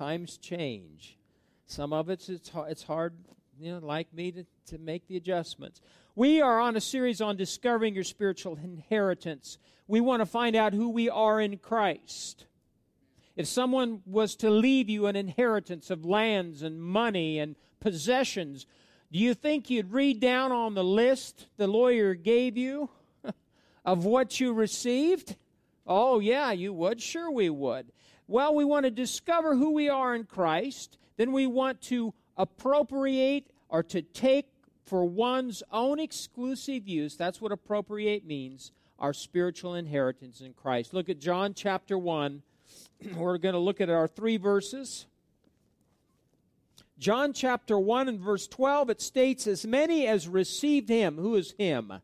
times change. Some of it's it's hard, it's hard you know, like me to, to make the adjustments. We are on a series on discovering your spiritual inheritance. We want to find out who we are in Christ. If someone was to leave you an inheritance of lands and money and possessions, do you think you'd read down on the list the lawyer gave you of what you received? Oh, yeah, you would. Sure, we would. Well, we want to discover who we are in Christ. Then we want to appropriate or to take for one's own exclusive use, that's what appropriate means, our spiritual inheritance in Christ. Look at John chapter 1. We're going to look at our three verses. John chapter 1 and verse 12, it states, As many as received him, who is him?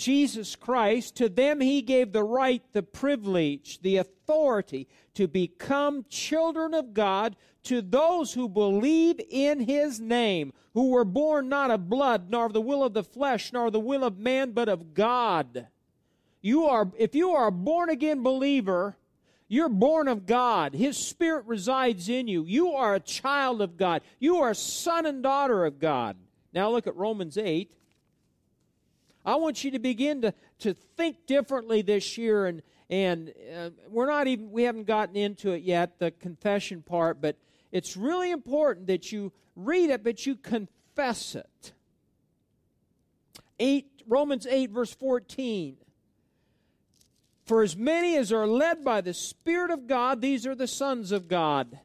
Jesus Christ, to them he gave the right, the privilege, the authority to become children of God to those who believe in his name, who were born not of blood, nor of the will of the flesh, nor the will of man, but of God. You are, if you are a born again believer, you're born of God. His Spirit resides in you. You are a child of God. You are a son and daughter of God. Now look at Romans 8. I want you to begin to, to think differently this year and and uh, we're not even we haven't gotten into it yet the confession part but it's really important that you read it, but you confess it. 8, Romans 8, verse 14. For as many as are led by the Spirit of God, these are the sons of God.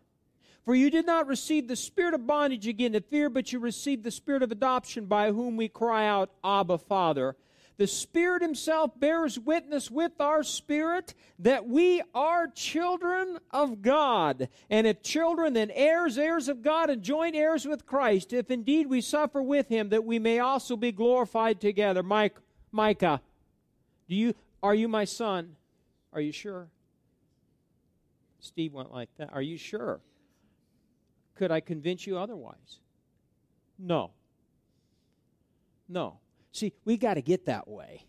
For you did not receive the spirit of bondage again to fear, but you received the spirit of adoption by whom we cry out, Abba, Father. The Spirit Himself bears witness with our spirit that we are children of God. And if children, then heirs, heirs of God, and joint heirs with Christ, if indeed we suffer with Him, that we may also be glorified together. Mike, Micah, do you, are you my son? Are you sure? Steve went like that. Are you sure? Could I convince you otherwise? No. No. See, we got to get that way.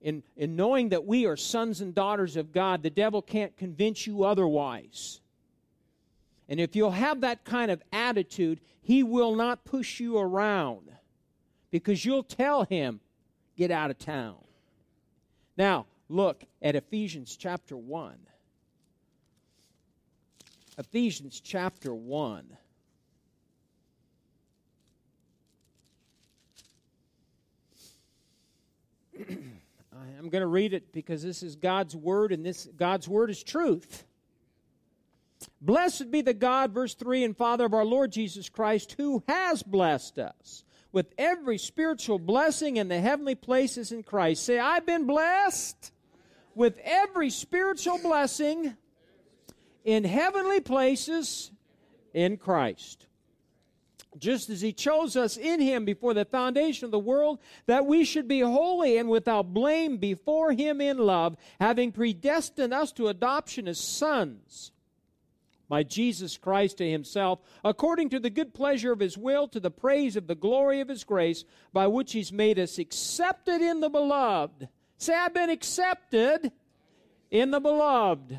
In, in knowing that we are sons and daughters of God, the devil can't convince you otherwise. And if you'll have that kind of attitude, he will not push you around because you'll tell him, get out of town. Now, look at Ephesians chapter 1. Ephesians chapter 1. I'm going to read it because this is God's word and this God's word is truth. Blessed be the God, verse 3, and Father of our Lord Jesus Christ, who has blessed us with every spiritual blessing in the heavenly places in Christ. Say, I've been blessed with every spiritual blessing in heavenly places in Christ just as he chose us in him before the foundation of the world, that we should be holy and without blame before him in love, having predestined us to adoption as sons by Jesus Christ to himself, according to the good pleasure of his will, to the praise of the glory of his grace, by which he's made us accepted in the beloved. Say, I've been accepted in the beloved.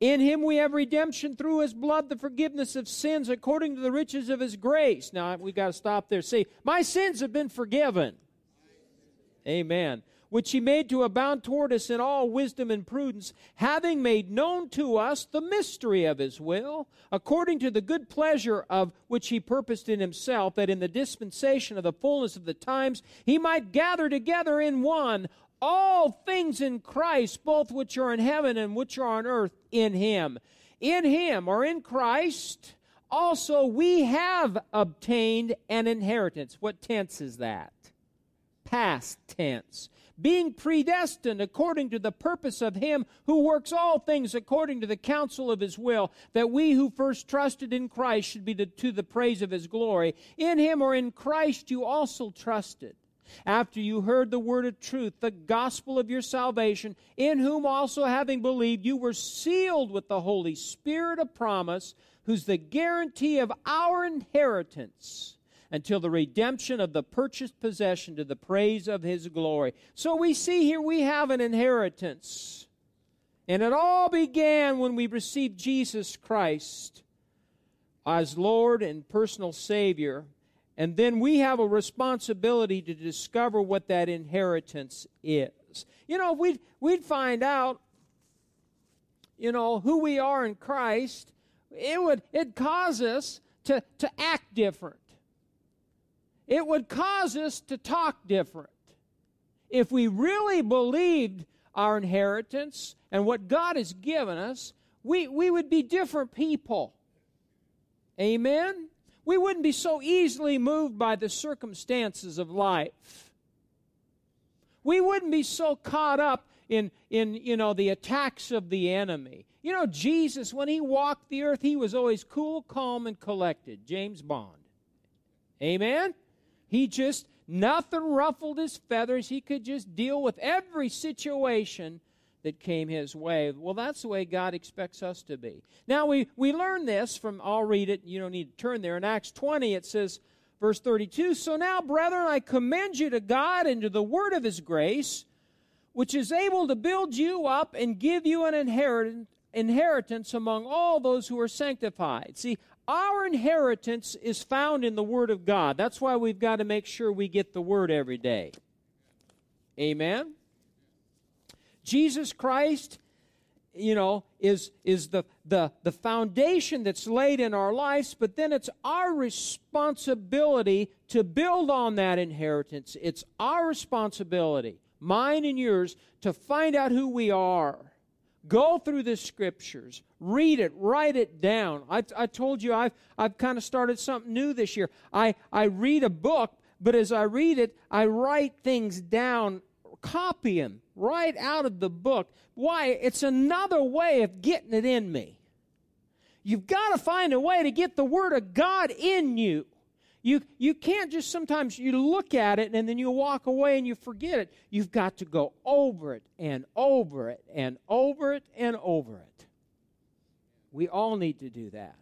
In him we have redemption through his blood, the forgiveness of sins according to the riches of his grace. Now we've got to stop there. See, my sins have been forgiven. Amen. Which he made to abound toward us in all wisdom and prudence, having made known to us the mystery of his will, according to the good pleasure of which he purposed in himself, that in the dispensation of the fullness of the times he might gather together in one all things in Christ, both which are in heaven and which are on earth, in Him. In Him, or in Christ, also we have obtained an inheritance. What tense is that? Past tense. Being predestined according to the purpose of Him who works all things according to the counsel of His will, that we who first trusted in Christ should be to, to the praise of His glory. In Him or in Christ you also trusted after you heard the word of truth, the gospel of your salvation, in whom also having believed, you were sealed with the Holy Spirit of promise, who's the guarantee of our inheritance until the redemption of the purchased possession to the praise of his glory. So we see here we have an inheritance. And it all began when we received Jesus Christ as Lord and personal Savior. And then we have a responsibility to discover what that inheritance is. You know, we'd, we'd find out, you know, who we are in Christ, it would it cause us to, to act different. It would cause us to talk different. If we really believed our inheritance and what God has given us, we, we would be different people. Amen? We wouldn't be so easily moved by the circumstances of life. We wouldn't be so caught up in, in you know, the attacks of the enemy. You know, Jesus, when he walked the earth, he was always cool, calm, and collected. James Bond. Amen? He just, nothing ruffled his feathers. He could just deal with every situation that came his way. Well, that's the way God expects us to be. Now, we, we learn this from, I'll read it, you don't need to turn there. In Acts 20, it says, verse 32 So now, brethren, I commend you to God and to the word of his grace, which is able to build you up and give you an inheritance. Inheritance among all those who are sanctified. See, our inheritance is found in the Word of God. That's why we've got to make sure we get the Word every day. Amen? Jesus Christ, you know, is, is the, the, the foundation that's laid in our lives, but then it's our responsibility to build on that inheritance. It's our responsibility, mine and yours, to find out who we are. Go through the scriptures, read it, write it down. I, I told you I've, I've kind of started something new this year. I, I read a book, but as I read it, I write things down copy them right out of the book. Why? It's another way of getting it in me. You've got to find a way to get the Word of God in you. You, you can't just sometimes you look at it and then you walk away and you forget it. You've got to go over it and over it and over it and over it. We all need to do that.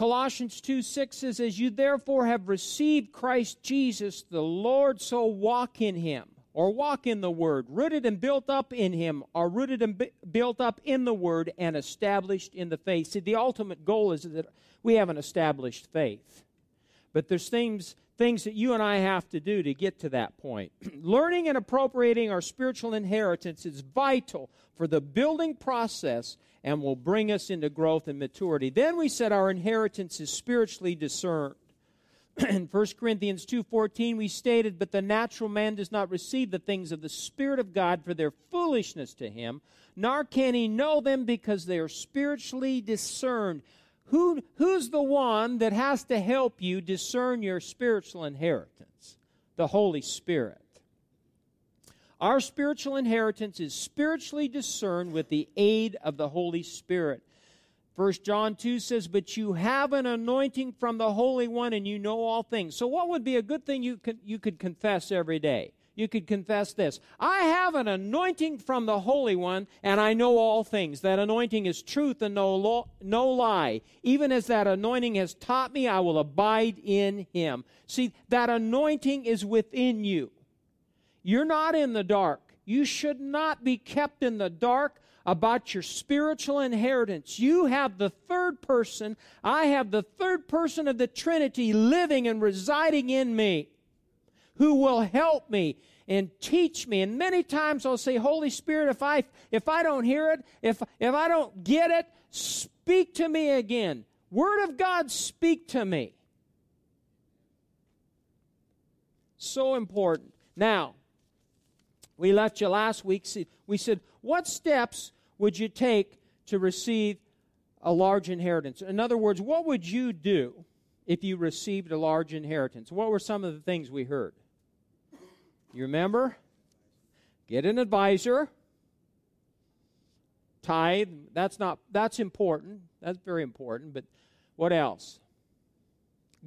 Colossians 2 6 says, As you therefore have received Christ Jesus the Lord, so walk in him, or walk in the Word, rooted and built up in him, or rooted and built up in the Word, and established in the faith. See, the ultimate goal is that we have an established faith. But there's things, things that you and I have to do to get to that point. Learning and appropriating our spiritual inheritance is vital for the building process and will bring us into growth and maturity. Then we said our inheritance is spiritually discerned. In 1 Corinthians 2:14 we stated but the natural man does not receive the things of the spirit of God for their foolishness to him nor can he know them because they are spiritually discerned. Who, who's the one that has to help you discern your spiritual inheritance? The Holy Spirit. Our spiritual inheritance is spiritually discerned with the aid of the Holy Spirit. 1 John 2 says, But you have an anointing from the Holy One and you know all things. So, what would be a good thing you could, you could confess every day? You could confess this I have an anointing from the Holy One and I know all things. That anointing is truth and no, lo- no lie. Even as that anointing has taught me, I will abide in him. See, that anointing is within you. You're not in the dark. You should not be kept in the dark about your spiritual inheritance. You have the third person, I have the third person of the Trinity living and residing in me who will help me and teach me. And many times I'll say, Holy Spirit, if I if I don't hear it, if if I don't get it, speak to me again. Word of God, speak to me. So important. Now, we left you last week. We said, What steps would you take to receive a large inheritance? In other words, what would you do if you received a large inheritance? What were some of the things we heard? You remember? Get an advisor. Tithe. That's not that's important. That's very important. But what else?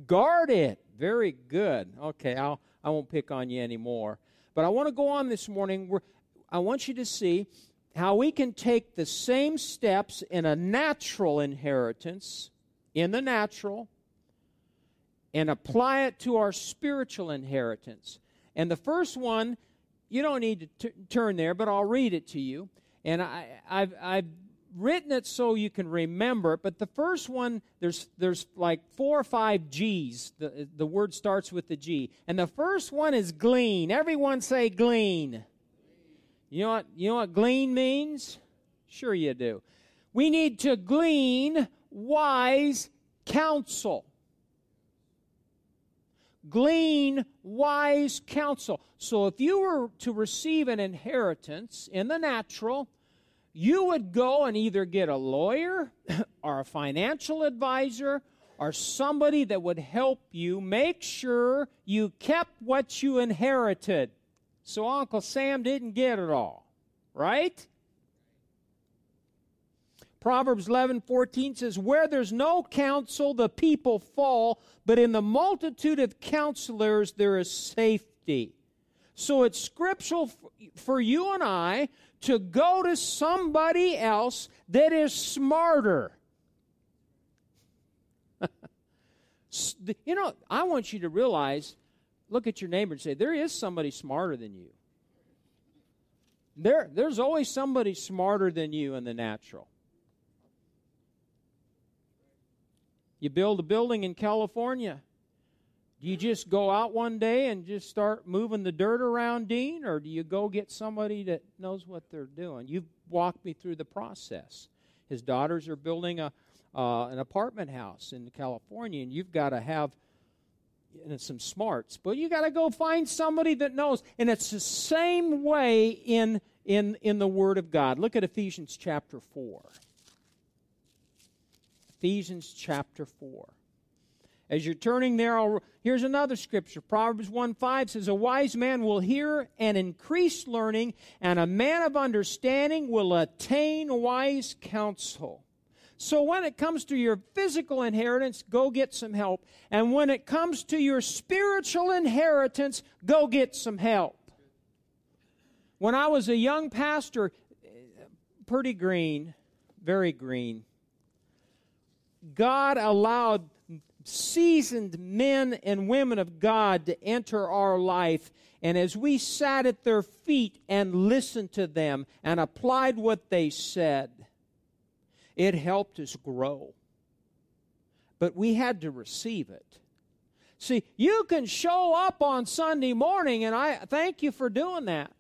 Guard it. Very good. Okay, I'll I won't pick on you anymore. But I want to go on this morning. I want you to see how we can take the same steps in a natural inheritance, in the natural, and apply it to our spiritual inheritance. And the first one, you don't need to t- turn there, but I'll read it to you. And I, I've written it so you can remember it, but the first one, there's, there's like four or five G's. The, the word starts with the G. And the first one is glean. Everyone say glean. You know what, you know what glean means? Sure you do. We need to glean wise counsel. Glean wise counsel. So if you were to receive an inheritance in the natural, you would go and either get a lawyer or a financial advisor or somebody that would help you make sure you kept what you inherited. So Uncle Sam didn't get it all, right? Proverbs 11, 14 says, Where there's no counsel, the people fall, but in the multitude of counselors there is safety. So it's scriptural for you and I to go to somebody else that is smarter. you know, I want you to realize look at your neighbor and say, There is somebody smarter than you. There, there's always somebody smarter than you in the natural. You build a building in California. Do you just go out one day and just start moving the dirt around, Dean, or do you go get somebody that knows what they're doing? You've walked me through the process. His daughters are building a uh, an apartment house in California, and you've got to have some smarts, but you got to go find somebody that knows. And it's the same way in in in the Word of God. Look at Ephesians chapter four. Ephesians chapter 4. As you're turning there, I'll, here's another scripture. Proverbs 1 5 says, A wise man will hear and increase learning, and a man of understanding will attain wise counsel. So when it comes to your physical inheritance, go get some help. And when it comes to your spiritual inheritance, go get some help. When I was a young pastor, pretty green, very green, God allowed seasoned men and women of God to enter our life. And as we sat at their feet and listened to them and applied what they said, it helped us grow. But we had to receive it. See, you can show up on Sunday morning, and I thank you for doing that.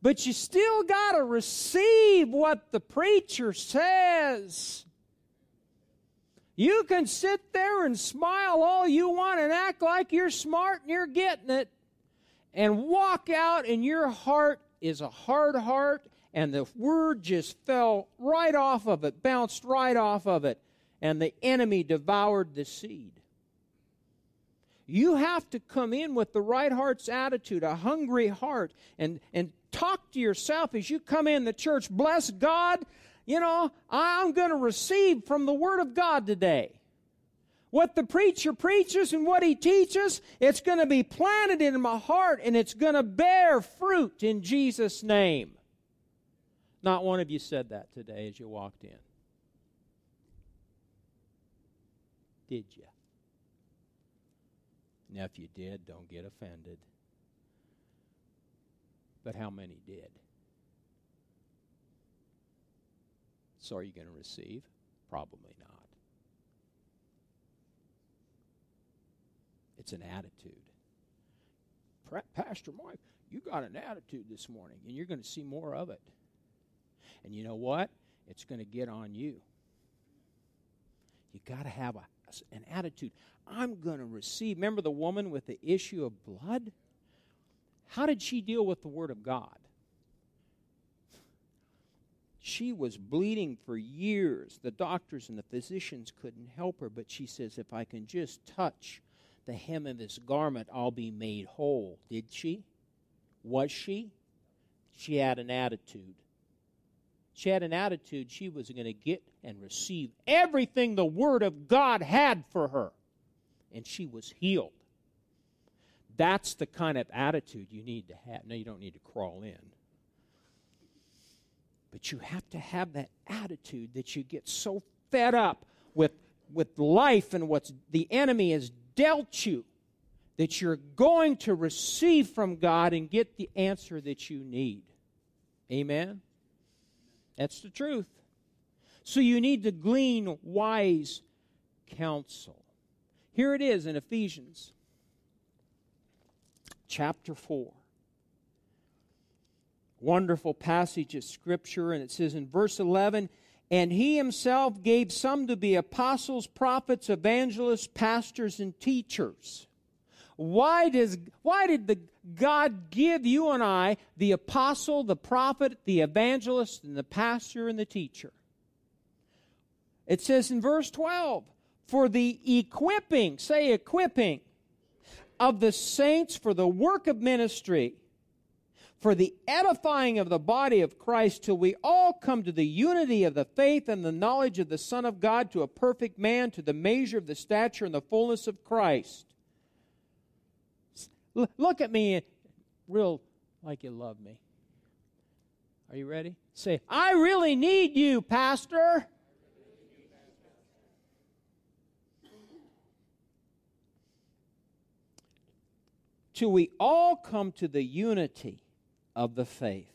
But you still got to receive what the preacher says. You can sit there and smile all you want and act like you're smart and you're getting it, and walk out, and your heart is a hard heart, and the word just fell right off of it, bounced right off of it, and the enemy devoured the seed. You have to come in with the right heart's attitude, a hungry heart, and, and talk to yourself as you come in the church. Bless God you know, I'm going to receive from the Word of God today. What the preacher preaches and what he teaches, it's going to be planted in my heart and it's going to bear fruit in Jesus' name. Not one of you said that today as you walked in. Did you? Now, if you did, don't get offended. But how many did? So are you going to receive? Probably not. It's an attitude. Pastor Mike, you got an attitude this morning, and you're going to see more of it. And you know what? It's going to get on you. You got to have a, an attitude. I'm going to receive. Remember the woman with the issue of blood? How did she deal with the Word of God? She was bleeding for years. The doctors and the physicians couldn't help her, but she says, If I can just touch the hem of his garment, I'll be made whole. Did she? Was she? She had an attitude. She had an attitude she was going to get and receive everything the Word of God had for her. And she was healed. That's the kind of attitude you need to have. No, you don't need to crawl in. But you have to have that attitude that you get so fed up with, with life and what the enemy has dealt you that you're going to receive from God and get the answer that you need. Amen? That's the truth. So you need to glean wise counsel. Here it is in Ephesians chapter 4. Wonderful passage of Scripture, and it says in verse 11, and he himself gave some to be apostles, prophets, evangelists, pastors, and teachers. Why, does, why did the God give you and I the apostle, the prophet, the evangelist, and the pastor and the teacher? It says in verse 12, for the equipping, say equipping, of the saints for the work of ministry for the edifying of the body of Christ till we all come to the unity of the faith and the knowledge of the Son of God to a perfect man, to the measure of the stature and the fullness of Christ. L- look at me real like you love me. Are you ready? Say, I really need you, Pastor. Till we all come to the unity of the faith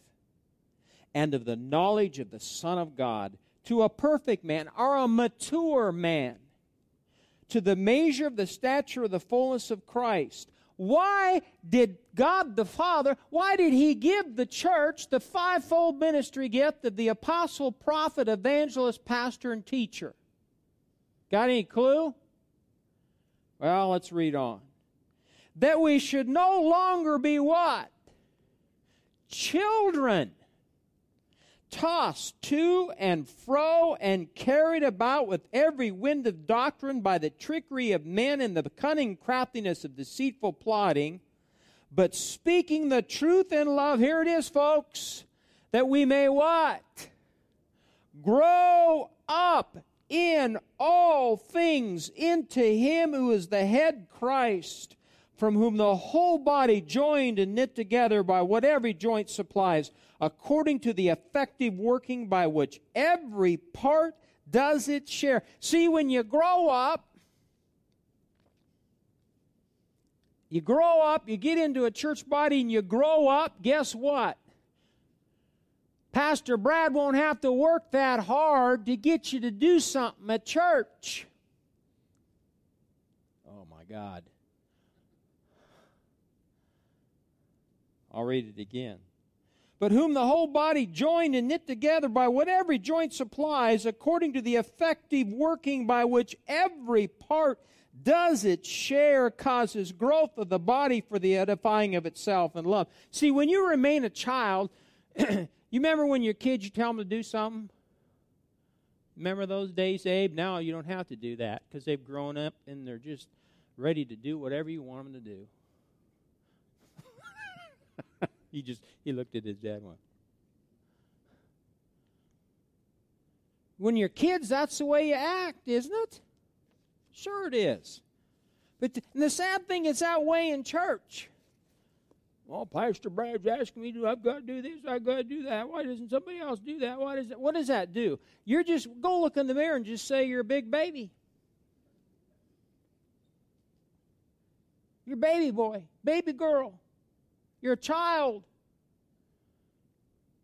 and of the knowledge of the Son of God to a perfect man or a mature man, to the measure of the stature of the fullness of Christ. Why did God the Father, why did He give the church the fivefold ministry gift of the apostle, prophet, evangelist, pastor, and teacher? Got any clue? Well, let's read on. That we should no longer be what? Children, tossed to and fro and carried about with every wind of doctrine by the trickery of men and the cunning craftiness of deceitful plotting, but speaking the truth in love. Here it is, folks, that we may what? Grow up in all things into Him who is the head Christ from whom the whole body joined and knit together by what every joint supplies, according to the effective working by which every part does its share. See, when you grow up, you grow up, you get into a church body and you grow up, guess what? Pastor Brad won't have to work that hard to get you to do something at church. Oh my God. I'll read it again. But whom the whole body joined and knit together by what every joint supplies, according to the effective working by which every part does its share, causes growth of the body for the edifying of itself in love. See, when you remain a child, you remember when your kids, you tell them to do something? Remember those days, Abe? Now you don't have to do that because they've grown up and they're just ready to do whatever you want them to do. He just he looked at his dad one. When you're kids, that's the way you act, isn't it? Sure it is. But the, the sad thing is that way in church. Well, Pastor Brad's asking me, do I've got to do this? I've got to do that. Why doesn't somebody else do that? Why does that? What does that do? You're just go look in the mirror and just say you're a big baby. You're baby boy, baby girl. You're a child.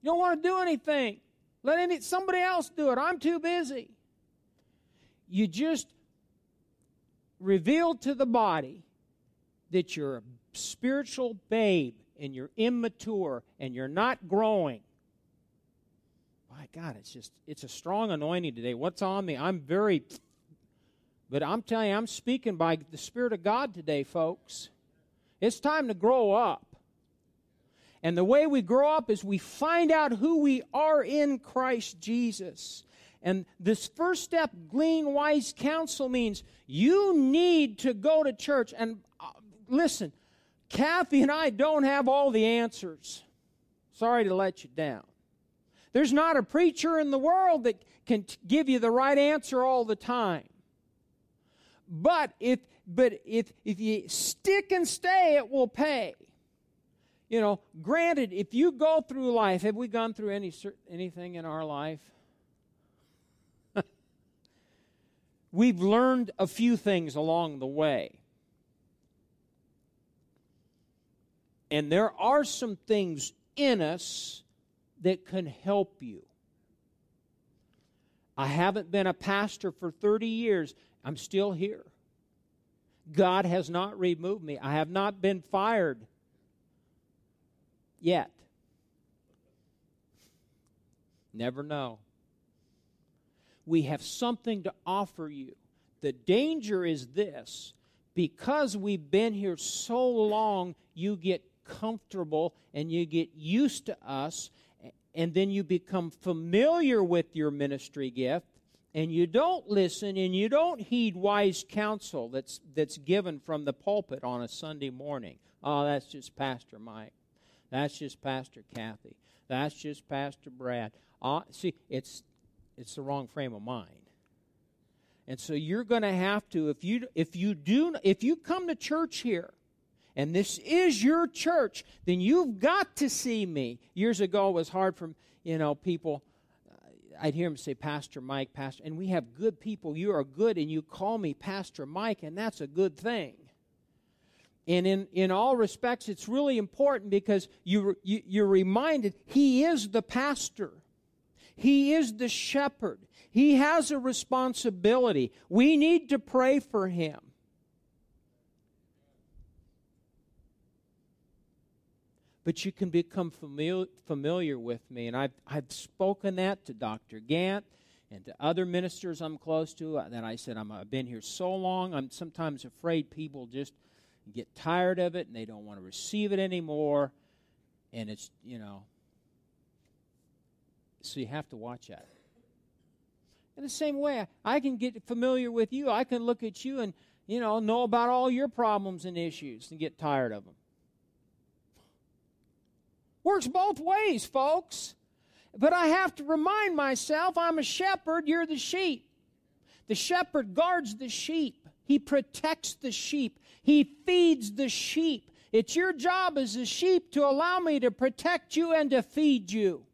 You don't want to do anything. Let any, somebody else do it. I'm too busy. You just revealed to the body that you're a spiritual babe and you're immature and you're not growing. My God, it's just, it's a strong anointing today. What's on me? I'm very, but I'm telling you, I'm speaking by the Spirit of God today, folks. It's time to grow up. And the way we grow up is we find out who we are in Christ Jesus. And this first step, glean wise counsel, means you need to go to church. And uh, listen, Kathy and I don't have all the answers. Sorry to let you down. There's not a preacher in the world that can t- give you the right answer all the time. But if but if if you stick and stay, it will pay you know, granted, if you go through life, have we gone through any anything in our life? We've learned a few things along the way. And there are some things in us that can help you. I haven't been a pastor for 30 years. I'm still here. God has not removed me. I have not been fired yet. Never know. We have something to offer you. The danger is this because we've been here so long, you get comfortable and you get used to us, and then you become familiar with your ministry gift, and you don't listen and you don't heed wise counsel that's, that's given from the pulpit on a Sunday morning. Oh, that's just Pastor Mike. That's just Pastor Kathy. That's just Pastor Brad. Uh, see, it's it's the wrong frame of mind. And so you're going to have to if you if you do if you come to church here and this is your church, then you've got to see me. Years ago it was hard for you know people uh, I'd hear them say Pastor Mike, Pastor, and we have good people. You are good and you call me Pastor Mike and that's a good thing. And in, in all respects, it's really important because you, you, you're reminded he is the pastor. He is the shepherd. He has a responsibility. We need to pray for him. But you can become familiar, familiar with me. And I've, I've spoken that to Dr. Gant and to other ministers I'm close to. Uh, that I said, i have been here so long, I'm sometimes afraid people just get tired of it and they don't want to receive it anymore. And it's, you know, so you have to watch that. In the same way, I can get familiar with you. I can look at you and, you know, know about all your problems and issues and get tired of them. Works both ways, folks. But I have to remind myself I'm a shepherd, you're the sheep. The shepherd guards the sheep, he protects the sheep, he feeds the sheep. It's your job as a sheep to allow me to protect you and to feed you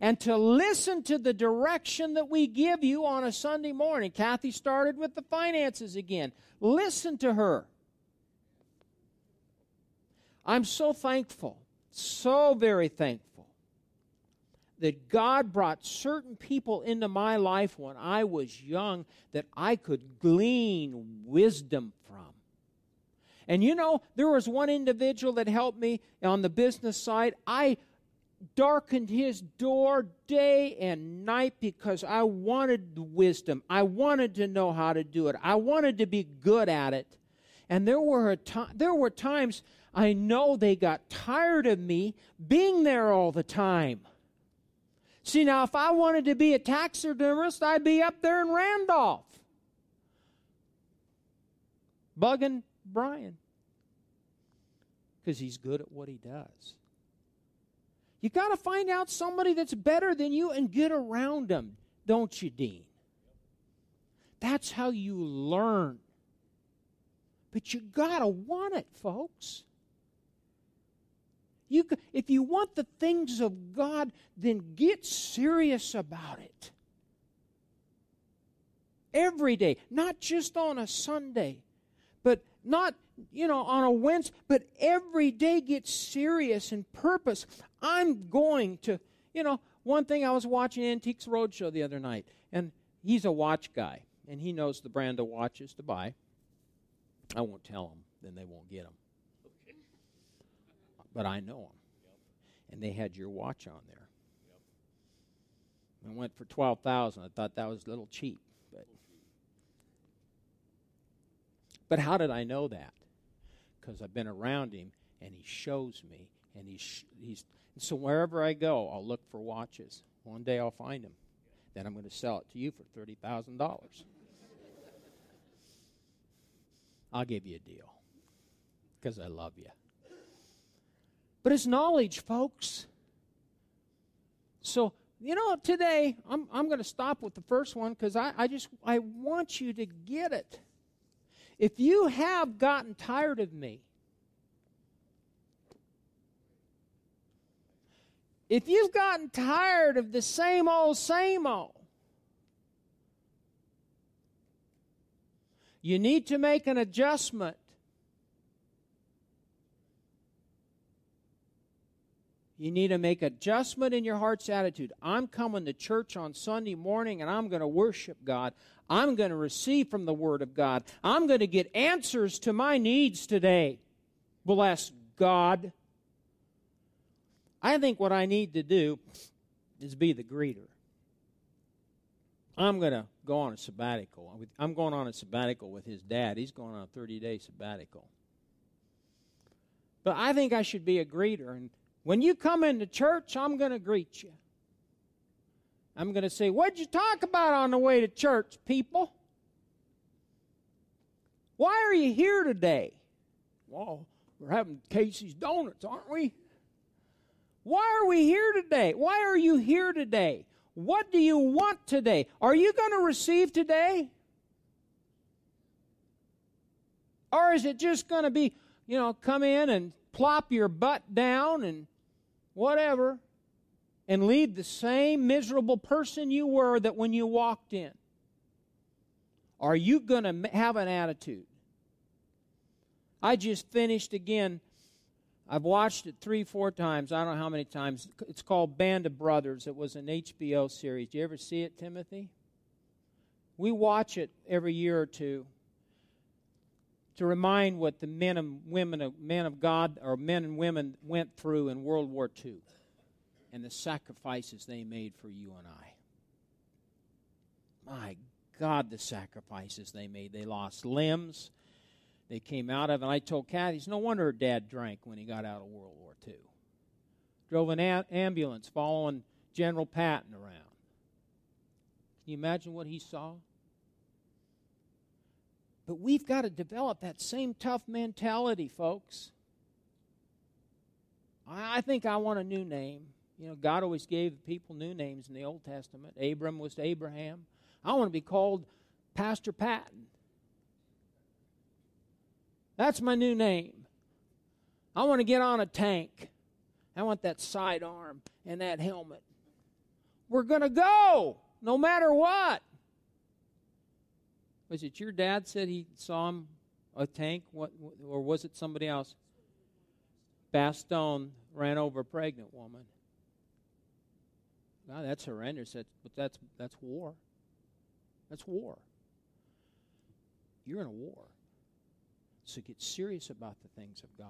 and to listen to the direction that we give you on a Sunday morning. Kathy started with the finances again. Listen to her. I'm so thankful, so very thankful that God brought certain people into my life when I was young that I could glean wisdom. And you know, there was one individual that helped me on the business side. I darkened his door day and night because I wanted wisdom. I wanted to know how to do it. I wanted to be good at it. And there were there were times I know they got tired of me being there all the time. See now if I wanted to be a taxidermist, I'd be up there in Randolph. Bugging Brian because he's good at what he does. You got to find out somebody that's better than you and get around them, don't you, Dean? That's how you learn. But you got to want it, folks. You, if you want the things of God, then get serious about it. Every day, not just on a Sunday, but not you know, on a Wednesday, but every day gets serious and purpose. I'm going to, you know, one thing I was watching Antiques Roadshow the other night, and he's a watch guy, and he knows the brand of watches to buy. I won't tell him, then they won't get them. Okay. But I know them. Yep. And they had your watch on there. Yep. I went for 12000 I thought that was a little cheap. But, how did I know that? because I've been around him and he shows me and he's he's so wherever I go, I'll look for watches. One day I'll find him. Then I'm going to sell it to you for thirty thousand dollars. I'll give you a deal because I love you. But it's knowledge, folks. So you know, today I'm I'm going to stop with the first one because I, I just I want you to get it. If you have gotten tired of me, if you've gotten tired of the same old, same old, you need to make an adjustment. You need to make adjustment in your heart's attitude. I'm coming to church on Sunday morning and I'm going to worship God. I'm going to receive from the Word of God. I'm going to get answers to my needs today. Bless God. I think what I need to do is be the greeter. I'm going to go on a sabbatical. I'm going on a sabbatical with his dad. He's going on a 30 day sabbatical. But I think I should be a greeter. And when you come into church, I'm going to greet you. I'm going to say, What'd you talk about on the way to church, people? Why are you here today? Well, we're having Casey's Donuts, aren't we? Why are we here today? Why are you here today? What do you want today? Are you going to receive today? Or is it just going to be, you know, come in and plop your butt down and whatever and leave the same miserable person you were that when you walked in? Are you going to have an attitude? I just finished again I've watched it three, four times. I don't know how many times. It's called Band of Brothers. It was an HBO series. Do you ever see it, Timothy? We watch it every year or two to remind what the men and women of men of God or men and women went through in World War II and the sacrifices they made for you and I. My God, the sacrifices they made. They lost limbs they came out of. And I told Kathy, it's no wonder her dad drank when he got out of World War II. Drove an a- ambulance following General Patton around. Can you imagine what he saw? But we've got to develop that same tough mentality, folks. I, I think I want a new name. You know, God always gave people new names in the Old Testament. Abram was Abraham. I want to be called Pastor Patton. That's my new name. I want to get on a tank. I want that sidearm and that helmet. We're going to go no matter what. Was it your dad said he saw him a tank what or was it somebody else? Bastogne ran over a pregnant woman. God, that's horrendous. That's, but that's that's war. That's war. You're in a war. So get serious about the things of God.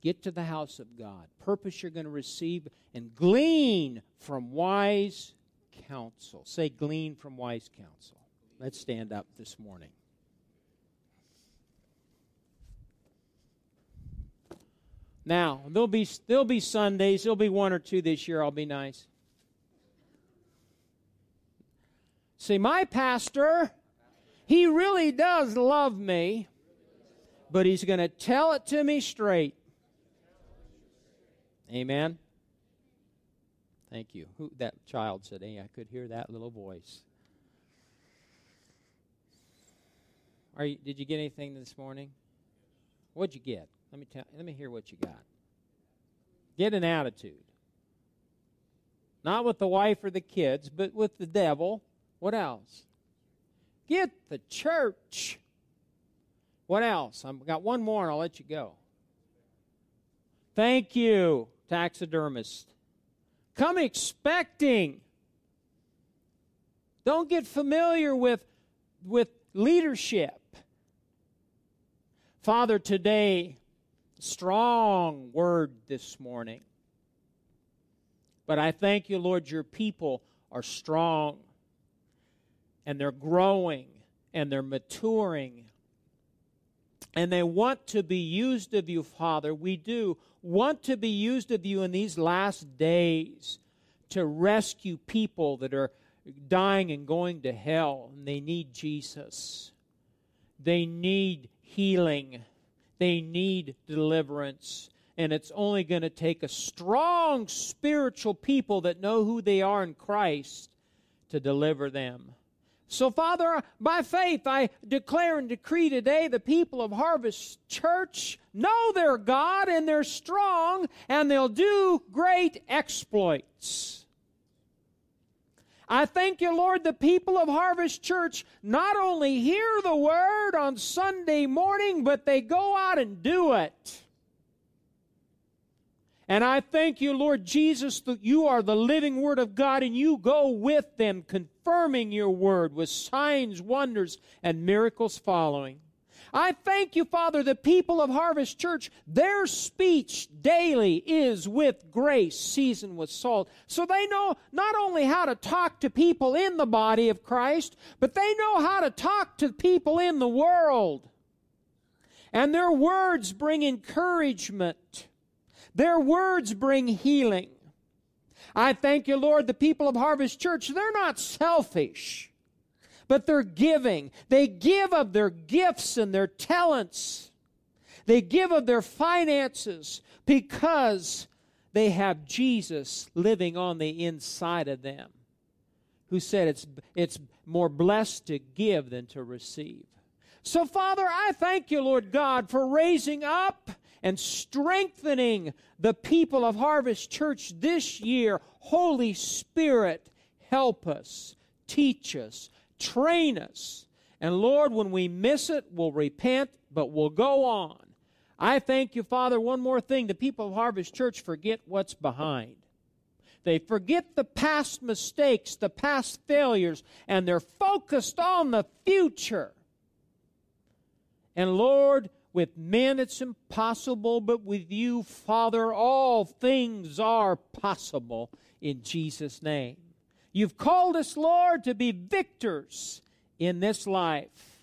Get to the house of God. Purpose you're going to receive and glean from wise counsel. Say, glean from wise counsel. Let's stand up this morning. Now, there'll be, there'll be Sundays, there'll be one or two this year, I'll be nice. See, my pastor he really does love me, but He's going to tell it to me straight. Amen. Thank you. Who that child said, "Hey, I could hear that little voice." Are you, did you get anything this morning? What'd you get? Let me tell. Let me hear what you got. Get an attitude. Not with the wife or the kids, but with the devil. What else? Get the church. What else? I've got one more and I'll let you go. Thank you, taxidermist. Come expecting. Don't get familiar with, with leadership. Father, today, strong word this morning. But I thank you, Lord, your people are strong and they're growing and they're maturing and they want to be used of you, Father. We do want to be used of you in these last days to rescue people that are dying and going to hell, and they need Jesus. They need healing, they need deliverance. And it's only going to take a strong spiritual people that know who they are in Christ to deliver them. So, Father, by faith, I declare and decree today the people of Harvest Church know their God and they're strong and they'll do great exploits. I thank you, Lord, the people of Harvest Church not only hear the word on Sunday morning, but they go out and do it. And I thank you, Lord Jesus, that you are the living Word of God and you go with them, confirming your Word with signs, wonders, and miracles following. I thank you, Father, the people of Harvest Church, their speech daily is with grace, seasoned with salt. So they know not only how to talk to people in the body of Christ, but they know how to talk to people in the world. And their words bring encouragement. Their words bring healing. I thank you, Lord, the people of Harvest Church, they're not selfish but they're giving. They give of their gifts and their talents. They give of their finances because they have Jesus living on the inside of them, who said it's, it's more blessed to give than to receive. So, Father, I thank you, Lord God, for raising up and strengthening the people of Harvest Church this year. Holy Spirit, help us, teach us, train us. And Lord, when we miss it, we'll repent, but we'll go on. I thank you, Father. One more thing the people of Harvest Church forget what's behind. They forget the past mistakes, the past failures, and they're focused on the future. And Lord, with men it's impossible, but with you, Father, all things are possible in Jesus' name. You've called us, Lord, to be victors in this life,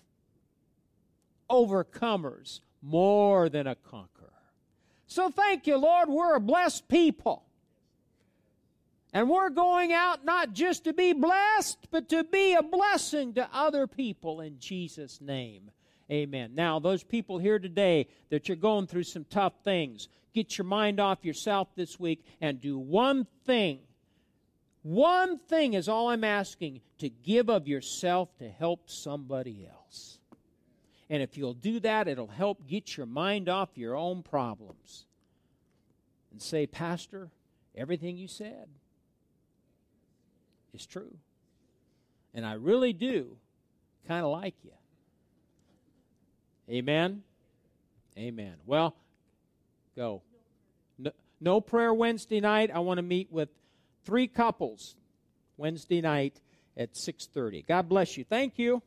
overcomers more than a conqueror. So thank you, Lord. We're a blessed people. And we're going out not just to be blessed, but to be a blessing to other people in Jesus' name. Amen. Now, those people here today that you're going through some tough things, get your mind off yourself this week and do one thing one thing is all I'm asking to give of yourself to help somebody else. And if you'll do that, it'll help get your mind off your own problems. And say, Pastor, everything you said is true. And I really do kind of like you. Amen? Amen. Well, go. No, no prayer Wednesday night. I want to meet with three couples Wednesday night at 6:30. God bless you. Thank you.